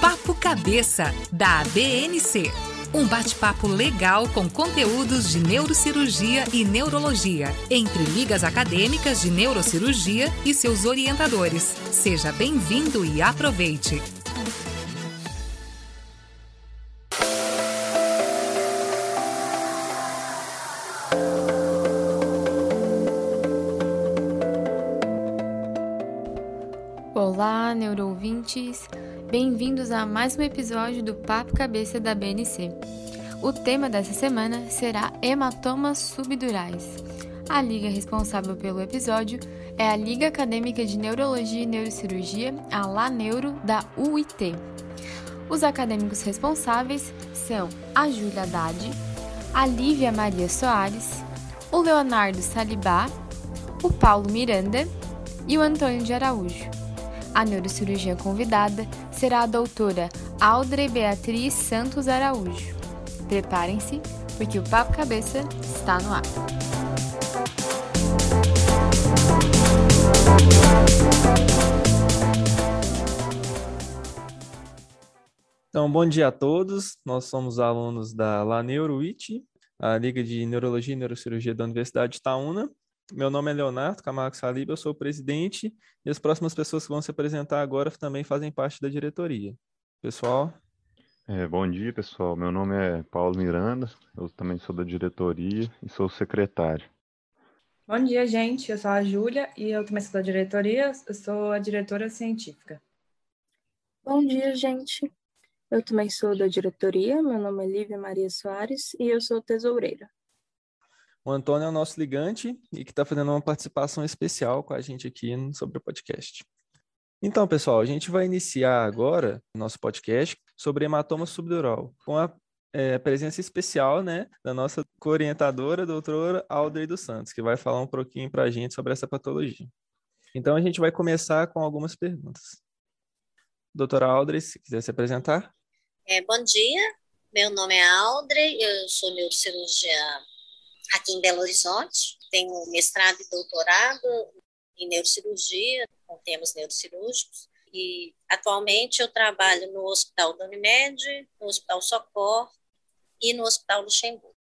Papo Cabeça, da BNC. Um bate-papo legal com conteúdos de neurocirurgia e neurologia, entre ligas acadêmicas de neurocirurgia e seus orientadores. Seja bem-vindo e aproveite! Olá, neuroouvintes! Bem-vindos a mais um episódio do Papo Cabeça da BNC. O tema dessa semana será hematomas subdurais. A liga responsável pelo episódio é a Liga Acadêmica de Neurologia e Neurocirurgia, a LANeuro, da UIT. Os acadêmicos responsáveis são a Júlia Haddad, a Lívia Maria Soares, o Leonardo Salibá, o Paulo Miranda e o Antônio de Araújo. A neurocirurgiã convidada será a doutora Audrey Beatriz Santos Araújo. Preparem-se, porque o Papo Cabeça está no ar. Então, bom dia a todos. Nós somos alunos da La NeuroIT, a Liga de Neurologia e Neurocirurgia da Universidade de Itaúna, meu nome é Leonardo Camargo Saliba, eu sou o presidente e as próximas pessoas que vão se apresentar agora também fazem parte da diretoria. Pessoal? É, bom dia, pessoal. Meu nome é Paulo Miranda, eu também sou da diretoria e sou secretário. Bom dia, gente. Eu sou a Júlia e eu também sou da diretoria, eu sou a diretora científica. Bom dia, gente. Eu também sou da diretoria, meu nome é Lívia Maria Soares e eu sou tesoureira. O Antônio é o nosso ligante e que está fazendo uma participação especial com a gente aqui sobre o podcast. Então, pessoal, a gente vai iniciar agora nosso podcast sobre hematoma subdural, com a é, presença especial né, da nossa co-orientadora, doutora Audrey dos Santos, que vai falar um pouquinho para a gente sobre essa patologia. Então, a gente vai começar com algumas perguntas. Doutora Audrey, se quiser se apresentar. É, bom dia, meu nome é Audrey, eu sou neurocirurgiã aqui em Belo Horizonte. Tenho mestrado e doutorado em neurocirurgia, com temas neurocirúrgicos. E atualmente eu trabalho no Hospital da Unimed, no Hospital Socorro e no Hospital Luxemburgo.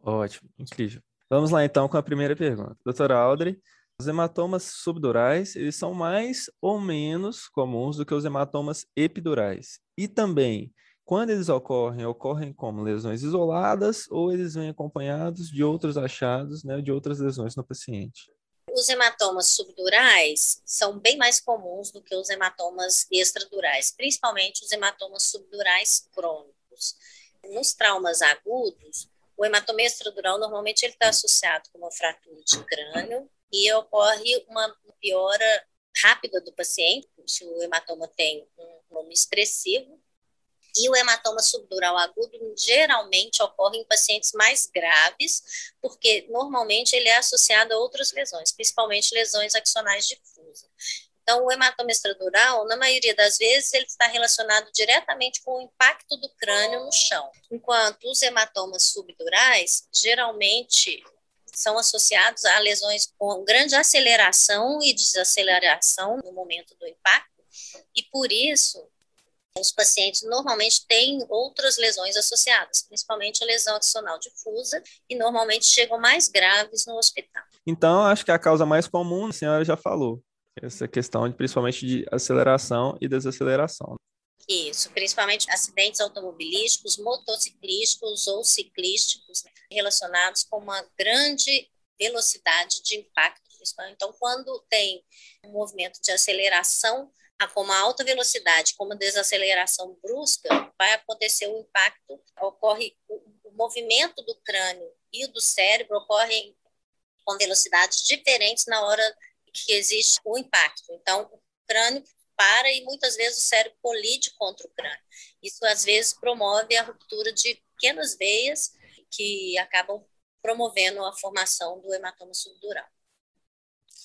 Ótimo, incrível. Vamos lá então com a primeira pergunta. Doutora Audrey, os hematomas subdurais, eles são mais ou menos comuns do que os hematomas epidurais. E também, quando eles ocorrem, ocorrem como lesões isoladas ou eles vêm acompanhados de outros achados, né, de outras lesões no paciente? Os hematomas subdurais são bem mais comuns do que os hematomas extradurais, principalmente os hematomas subdurais crônicos. Nos traumas agudos, o hematoma extradural normalmente ele está associado com uma fratura de crânio e ocorre uma piora rápida do paciente, se o hematoma tem um nome expressivo, e o hematoma subdural agudo geralmente ocorre em pacientes mais graves, porque normalmente ele é associado a outras lesões, principalmente lesões axonais difusas. Então, o hematoma extradural, na maioria das vezes, ele está relacionado diretamente com o impacto do crânio no chão, enquanto os hematomas subdurais, geralmente, são associados a lesões com grande aceleração e desaceleração no momento do impacto, e por isso os pacientes normalmente têm outras lesões associadas, principalmente a lesão adicional difusa, e normalmente chegam mais graves no hospital. Então, acho que a causa mais comum, a senhora já falou, essa questão de, principalmente de aceleração e desaceleração. Isso, principalmente acidentes automobilísticos, motociclísticos ou ciclísticos, né, relacionados com uma grande velocidade de impacto. Então, quando tem um movimento de aceleração com uma alta velocidade, com uma desaceleração brusca, vai acontecer o impacto, ocorre o movimento do crânio e do cérebro ocorrem com velocidades diferentes na hora que existe o impacto. Então, o crânio para e muitas vezes o cérebro colide contra o crânio. Isso às vezes promove a ruptura de pequenas veias que acabam promovendo a formação do hematoma subdural.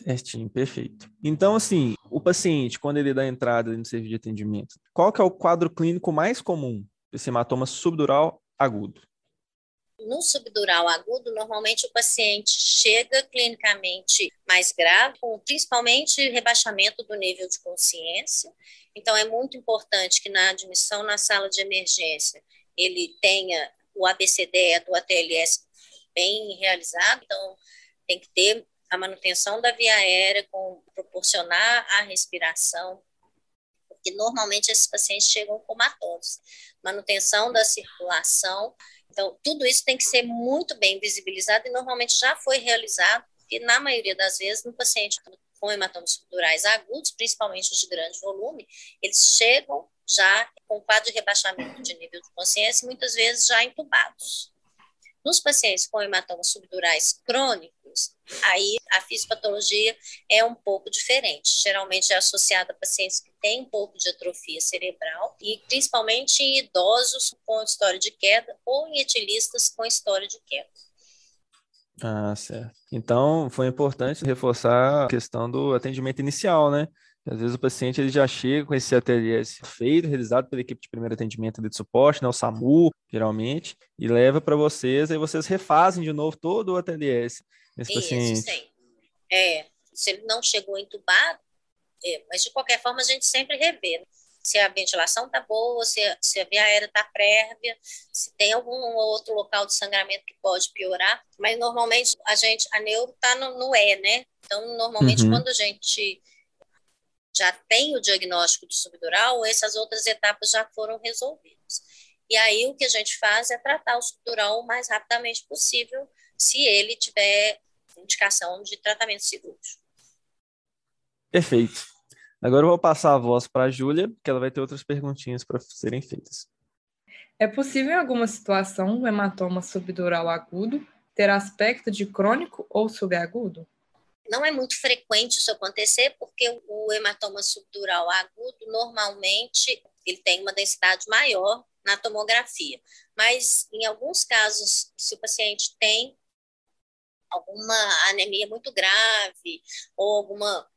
Certinho, perfeito. Então, assim, o paciente, quando ele dá entrada no serviço de atendimento, qual que é o quadro clínico mais comum desse hematoma subdural agudo? no subdural agudo, normalmente o paciente chega clinicamente mais grave, com principalmente rebaixamento do nível de consciência. Então, é muito importante que na admissão na sala de emergência ele tenha o ABCDE do ATLS bem realizado. Então, tem que ter a manutenção da via aérea, com proporcionar a respiração, porque normalmente esses pacientes chegam comatosos. Manutenção da circulação. Então, tudo isso tem que ser muito bem visibilizado e normalmente já foi realizado, e na maioria das vezes, no paciente com hematomas subdurais agudos, principalmente os de grande volume, eles chegam já com quadro de rebaixamento de nível de consciência, muitas vezes já entubados. Nos pacientes com hematomas subdurais crônicos, aí a fisiopatologia é um pouco diferente. Geralmente é associada a pacientes que têm um pouco de atrofia cerebral e principalmente em idosos com história de queda ou em etilistas com história de queda. Ah, certo. Então, foi importante reforçar a questão do atendimento inicial, né? Às vezes o paciente ele já chega com esse ATLS feito, realizado pela equipe de primeiro atendimento de suporte, né, o SAMU, geralmente, e leva para vocês, aí vocês refazem de novo todo o ATLS nesse Isso, paciente. Sim. É, se ele não chegou entubado, é, mas de qualquer forma a gente sempre revê. Né? Se a ventilação está boa, se, se a via aérea está prévia, se tem algum outro local de sangramento que pode piorar, mas normalmente a gente, a neuro está no, no E, né? Então, normalmente Uhum. quando a gente já tem o diagnóstico do subdural, essas outras etapas já foram resolvidas. E aí o que a gente faz é tratar o subdural o mais rapidamente possível, se ele tiver indicação de tratamento cirúrgico. Perfeito. Agora eu vou passar a voz para a Júlia, que ela vai ter outras perguntinhas para serem feitas. É possível em alguma situação o hematoma subdural agudo ter aspecto de crônico ou subagudo? Não é muito frequente isso acontecer, porque o hematoma subdural agudo, normalmente, ele tem uma densidade maior na tomografia. Mas, em alguns casos, se o paciente tem alguma anemia muito grave ou alguma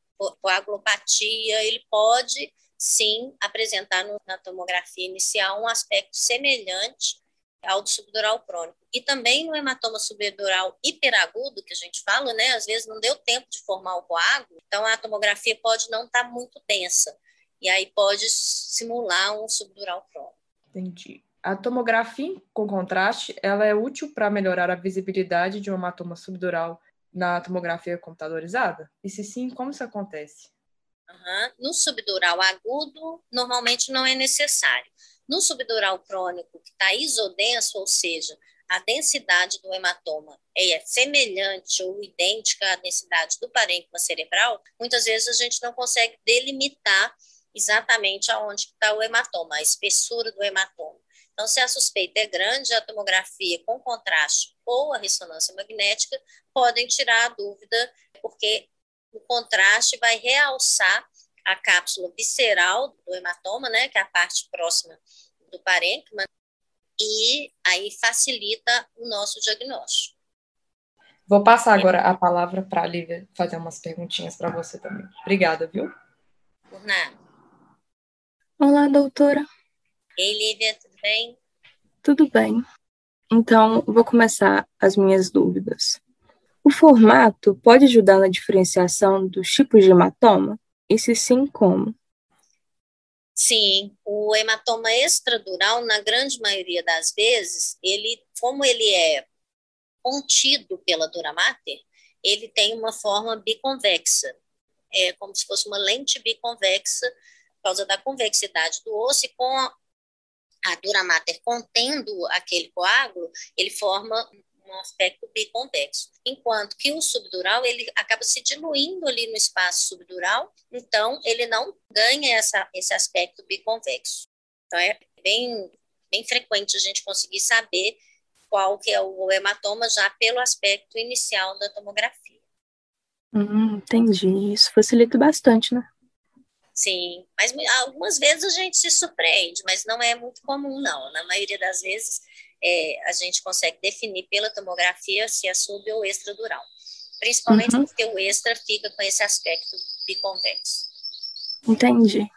coagulopatia, ele pode, sim, apresentar no, na tomografia inicial um aspecto semelhante ao do subdural crônico. E também no hematoma subdural hiperagudo, que a gente fala, né? Às vezes não deu tempo de formar o coágulo, então a tomografia pode não estar muito densa. E aí pode simular um subdural crônico. Entendi. A tomografia com contraste, ela é útil para melhorar a visibilidade de um hematoma subdural na tomografia computadorizada? E se sim, como isso acontece? Uhum. No subdural agudo, normalmente não é necessário. No subdural crônico, que está isodenso, ou seja, a densidade do hematoma é semelhante ou idêntica à densidade do parênquima cerebral, muitas vezes a gente não consegue delimitar exatamente aonde está o hematoma, a espessura do hematoma. Então, se a suspeita é grande, a tomografia com contraste ou a ressonância magnética podem tirar a dúvida, porque o contraste vai realçar a cápsula visceral do hematoma, né, que é a parte próxima do parênquima, e aí facilita o nosso diagnóstico. Vou passar agora a palavra para a Lívia fazer umas perguntinhas para você também. Obrigada, viu? Por nada. Olá, doutora. Ei, Lívia, tudo bem? Tudo bem. Então, vou começar as minhas dúvidas. O formato pode ajudar na diferenciação dos tipos de hematoma? E se sim, como? Sim, o hematoma extradural, na grande maioria das vezes, ele, como ele é contido pela dura mater, ele tem uma forma biconvexa, é como se fosse uma lente biconvexa, por causa da convexidade do osso, e com a, a dura mater contendo aquele coágulo, ele forma um aspecto biconvexo. Enquanto que o subdural, ele acaba se diluindo ali no espaço subdural, então ele não ganha essa, esse aspecto biconvexo. Então é bem, bem frequente a gente conseguir saber qual que é o hematoma já pelo aspecto inicial da tomografia. Hum, entendi. Isso facilita bastante, né? Sim, mas algumas vezes a gente se surpreende, mas não é muito comum, não. Na maioria das vezes, é, a gente consegue definir pela tomografia se é sub ou extradural. Principalmente uhum. porque o extra fica com esse aspecto biconvexo. Entendi.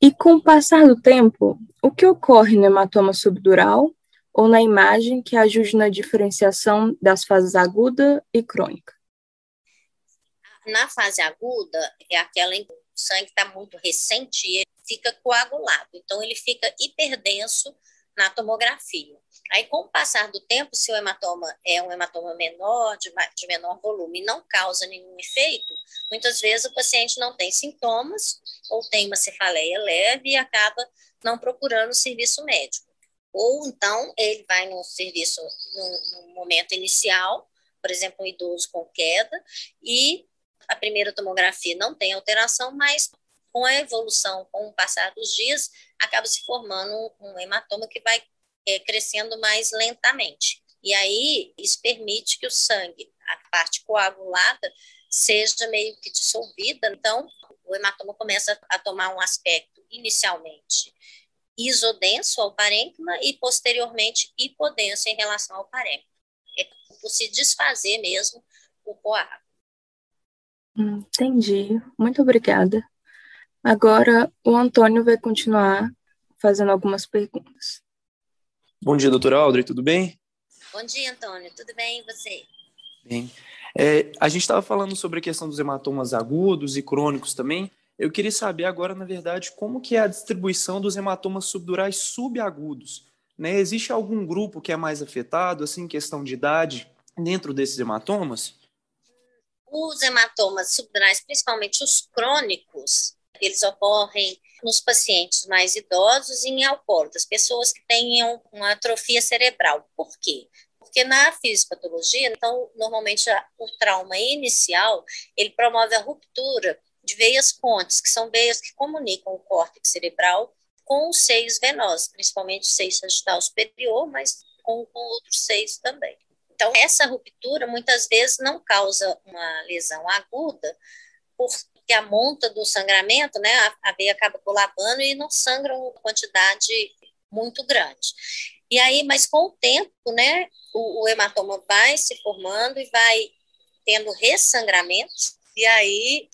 E com o passar do tempo, o que ocorre no hematoma subdural ou na imagem que ajude na diferenciação das fases aguda e crônica? Na fase aguda, é aquela em sangue está muito recente e ele fica coagulado. Então, ele fica hiperdenso na tomografia. Aí, com o passar do tempo, se o hematoma é um hematoma menor, de, de menor volume, e não causa nenhum efeito, muitas vezes o paciente não tem sintomas ou tem uma cefaleia leve e acaba não procurando serviço médico. Ou então ele vai no serviço no, no momento inicial, por exemplo, um idoso com queda, e a primeira tomografia não tem alteração, mas com a evolução, com o passar dos dias, acaba se formando um, hematoma que vai é, crescendo mais lentamente. E aí, isso permite que o sangue, a parte coagulada, seja meio que dissolvida. Então, o hematoma começa a tomar um aspecto inicialmente isodenso ao parênquima e posteriormente hipodenso em relação ao parênquima. É por se desfazer mesmo o coágulo. Entendi. Muito obrigada. Agora o Antônio vai continuar fazendo algumas perguntas. Bom dia, doutora Audrey, tudo bem? Bom dia, Antônio. Tudo bem e você? Bem. É, a gente estava falando sobre a questão dos hematomas agudos e crônicos também. Eu queria saber agora, na verdade, como que é a distribuição dos hematomas subdurais subagudos. Né? Existe algum grupo que é mais afetado, assim, questão de idade, dentro desses hematomas? Os hematomas subdurais, principalmente os crônicos, eles ocorrem nos pacientes mais idosos e em alcoólatras, pessoas que tenham uma atrofia cerebral. Por quê? Porque na fisiopatologia, então, normalmente o trauma inicial, ele promove a ruptura de veias pontes, que são veias que comunicam o córtex cerebral com os seios venosos, principalmente o seio sagital superior, mas com, com outros seios também. Então, essa ruptura muitas vezes não causa uma lesão aguda, porque a monta do sangramento, né, a, veia acaba colabando e não sangra uma quantidade muito grande. E aí, mas com o tempo, né, o, o hematoma vai se formando e vai tendo ressangramento, e aí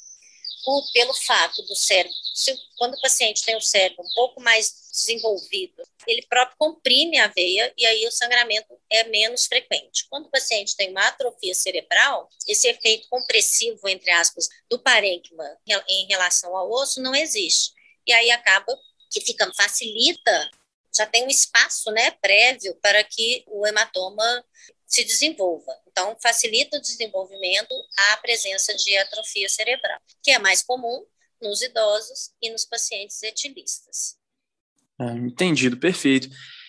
pelo fato do cérebro, se, quando o paciente tem o cérebro um pouco mais desenvolvido, ele próprio comprime a veia e aí o sangramento é menos frequente. Quando o paciente tem uma atrofia cerebral, esse efeito compressivo, entre aspas, do parênquima em relação ao osso não existe. E aí acaba que fica, facilita, já tem um espaço né, prévio para que o hematoma se desenvolva. Então, facilita o desenvolvimento a presença de atrofia cerebral, que é mais comum nos idosos e nos pacientes etilistas. Ah, entendido, perfeito.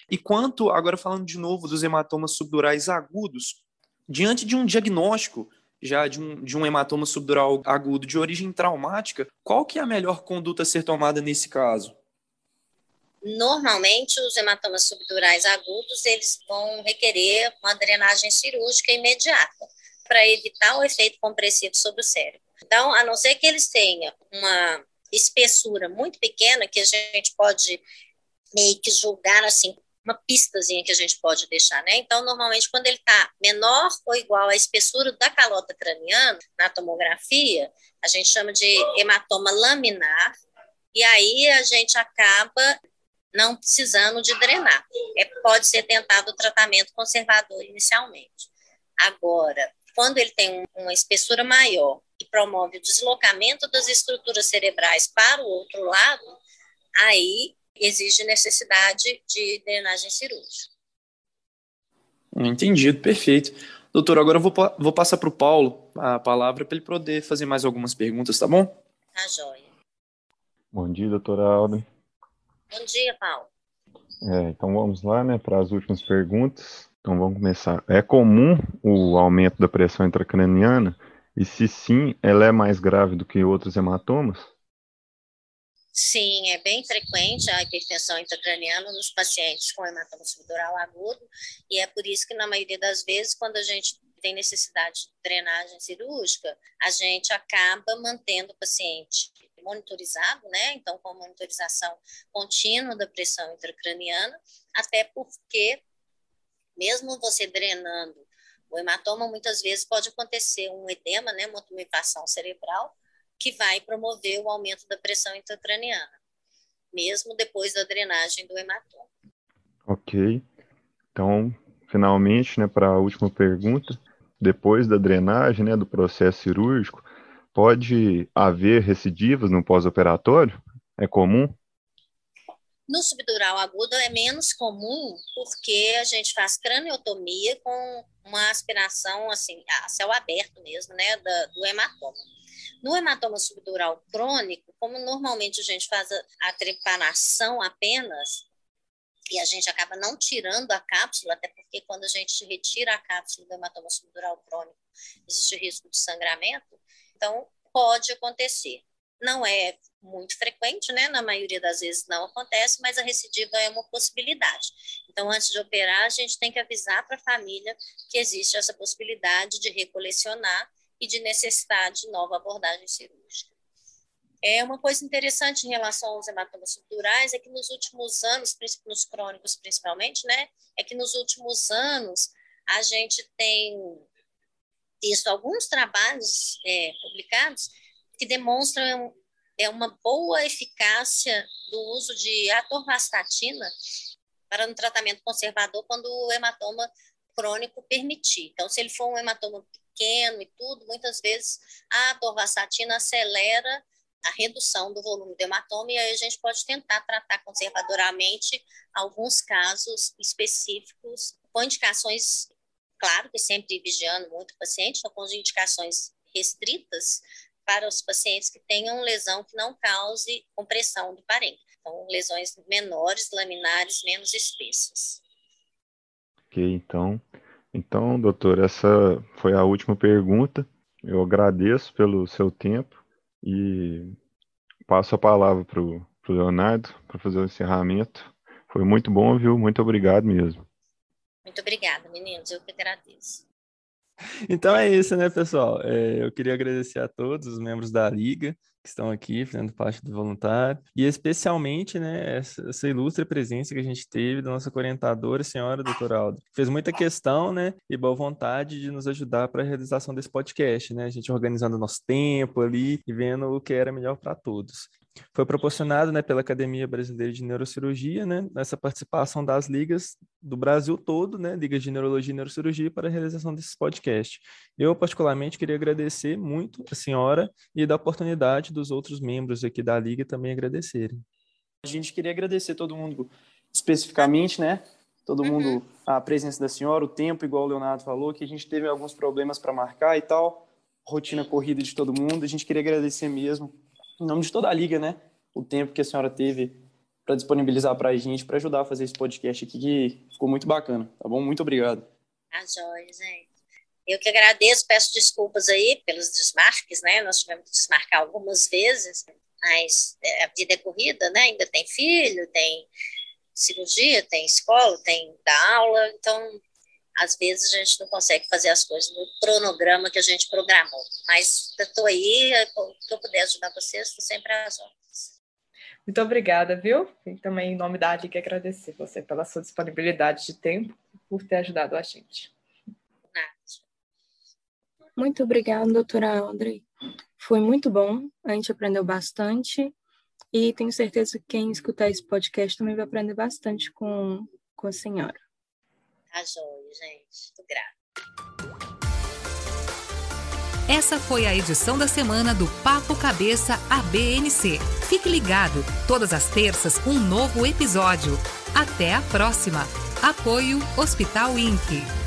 E quanto, agora falando de novo dos hematomas subdurais agudos, diante de um diagnóstico já de um, de um hematoma subdural agudo de origem traumática, qual que é a melhor conduta a ser tomada nesse caso? Normalmente, os hematomas subdurais agudos, eles vão requerer uma drenagem cirúrgica imediata para evitar o efeito compressivo sobre o cérebro. Então, a não ser que eles tenham uma espessura muito pequena, que a gente pode meio que julgar assim, uma pistazinha que a gente pode deixar, né? Então, normalmente, quando ele está menor ou igual à espessura da calota craniana, na tomografia, a gente chama de hematoma laminar, e aí a gente acaba não precisando de drenar. É, pode ser tentado o tratamento conservador inicialmente. Agora, quando ele tem uma espessura maior e promove o deslocamento das estruturas cerebrais para o outro lado, aí exige necessidade de drenagem cirúrgica. Entendido, perfeito. Doutor, agora eu vou, vou passar para o Paulo a palavra para ele poder fazer mais algumas perguntas, tá bom? Tá joia. Bom dia, doutora Alda. Bom dia, Paulo. É, então vamos lá, né, para as últimas perguntas. Então vamos começar. É comum o aumento da pressão intracraniana? E se sim, ela é mais grave do que outros hematomas? Sim, é bem frequente a hipertensão intracraniana nos pacientes com hematoma subdural agudo, e é por isso que, na maioria das vezes, quando a gente tem necessidade de drenagem cirúrgica, a gente acaba mantendo o paciente monitorizado, né? Então, com monitorização contínua da pressão intracraniana, até porque, mesmo você drenando o hematoma, muitas vezes pode acontecer um edema, né? Uma tumefação cerebral, que vai promover o aumento da pressão intracraniana, mesmo depois da drenagem do hematoma. Ok. Então, finalmente, né, para a última pergunta, depois da drenagem, né, do processo cirúrgico, pode haver recidivas no pós-operatório? É comum? No subdural agudo é menos comum porque a gente faz craniotomia com uma aspiração assim, a céu aberto mesmo, né, do hematoma. No hematoma subdural crônico, como normalmente a gente faz a, trepanação apenas, e a gente acaba não tirando a cápsula, até porque quando a gente retira a cápsula do hematoma subdural crônico, existe risco de sangramento, então pode acontecer. Não é muito frequente, né? Na maioria das vezes não acontece, mas a recidiva é uma possibilidade. Então, antes de operar, a gente tem que avisar para a família que existe essa possibilidade de recolecionar e de necessidade de nova abordagem cirúrgica. É uma coisa interessante em relação aos hematomas subdurais é que nos últimos anos, nos crônicos principalmente, né, é que nos últimos anos a gente tem visto alguns trabalhos é, publicados que demonstram é uma boa eficácia do uso de atorvastatina para um tratamento conservador quando o hematoma crônico permitir. Então, se ele for um hematoma pequeno e tudo, muitas vezes a atorvastatina acelera a redução do volume do hematoma e aí a gente pode tentar tratar conservadoramente alguns casos específicos com indicações, claro que sempre vigiando muito o paciente, com indicações restritas para os pacientes que tenham lesão que não cause compressão do parênquima. Então, lesões menores, laminares, menos espessas. Ok, então então, doutor, essa foi a última pergunta. Eu agradeço pelo seu tempo e passo a palavra para o Leonardo para fazer o encerramento. Foi muito bom, viu? Muito obrigado mesmo. Muito obrigada, meninos. Eu que agradeço. Então é isso, né, pessoal? É, eu queria agradecer a todos os membros da Liga que estão aqui fazendo parte do voluntário, e especialmente, né, essa, essa, ilustre presença que a gente teve da nossa orientadora, senhora doutora Alda, fez muita questão, né, e boa vontade de nos ajudar para a realização desse podcast, né, a gente organizando o nosso tempo ali e vendo o que era melhor para todos. Foi proporcionado né, pela Academia Brasileira de Neurocirurgia, né, essa participação das ligas do Brasil todo, né, ligas de neurologia e neurocirurgia, para a realização desse podcast. Eu, particularmente, queria agradecer muito a senhora e da oportunidade dos outros membros aqui da liga também agradecerem. A gente queria agradecer todo mundo especificamente, né? Todo uhum. mundo, a presença da senhora, o tempo, igual o Leonardo falou, que a gente teve alguns problemas para marcar e tal, rotina corrida de todo mundo. A gente queria agradecer mesmo em nome de toda a liga, né? O tempo que a senhora teve para disponibilizar para a gente, para ajudar a fazer esse podcast aqui, que ficou muito bacana, tá bom? Muito obrigado. Tá joia, gente. Eu que agradeço, peço desculpas aí pelos desmarques, né? Nós tivemos que desmarcar algumas vezes, mas é, a vida é corrida, né? Ainda tem filho, tem cirurgia, tem escola, tem da aula, então às vezes a gente não consegue fazer as coisas no cronograma que a gente programou. Mas estou aí, se eu puder ajudar vocês, estou sempre às ordens. Muito obrigada, viu? E também, em nome da Ali, que agradecer você pela sua disponibilidade de tempo e por ter ajudado a gente. Muito obrigada, doutora André. Foi muito bom, a gente aprendeu bastante e tenho certeza que quem escutar esse podcast também vai aprender bastante com, com a senhora. Tá joia, gente. Muito grata. Essa foi a edição da semana do Papo Cabeça ABNC. Fique ligado, todas as terças um novo episódio. Até a próxima. Apoio Hospital INC.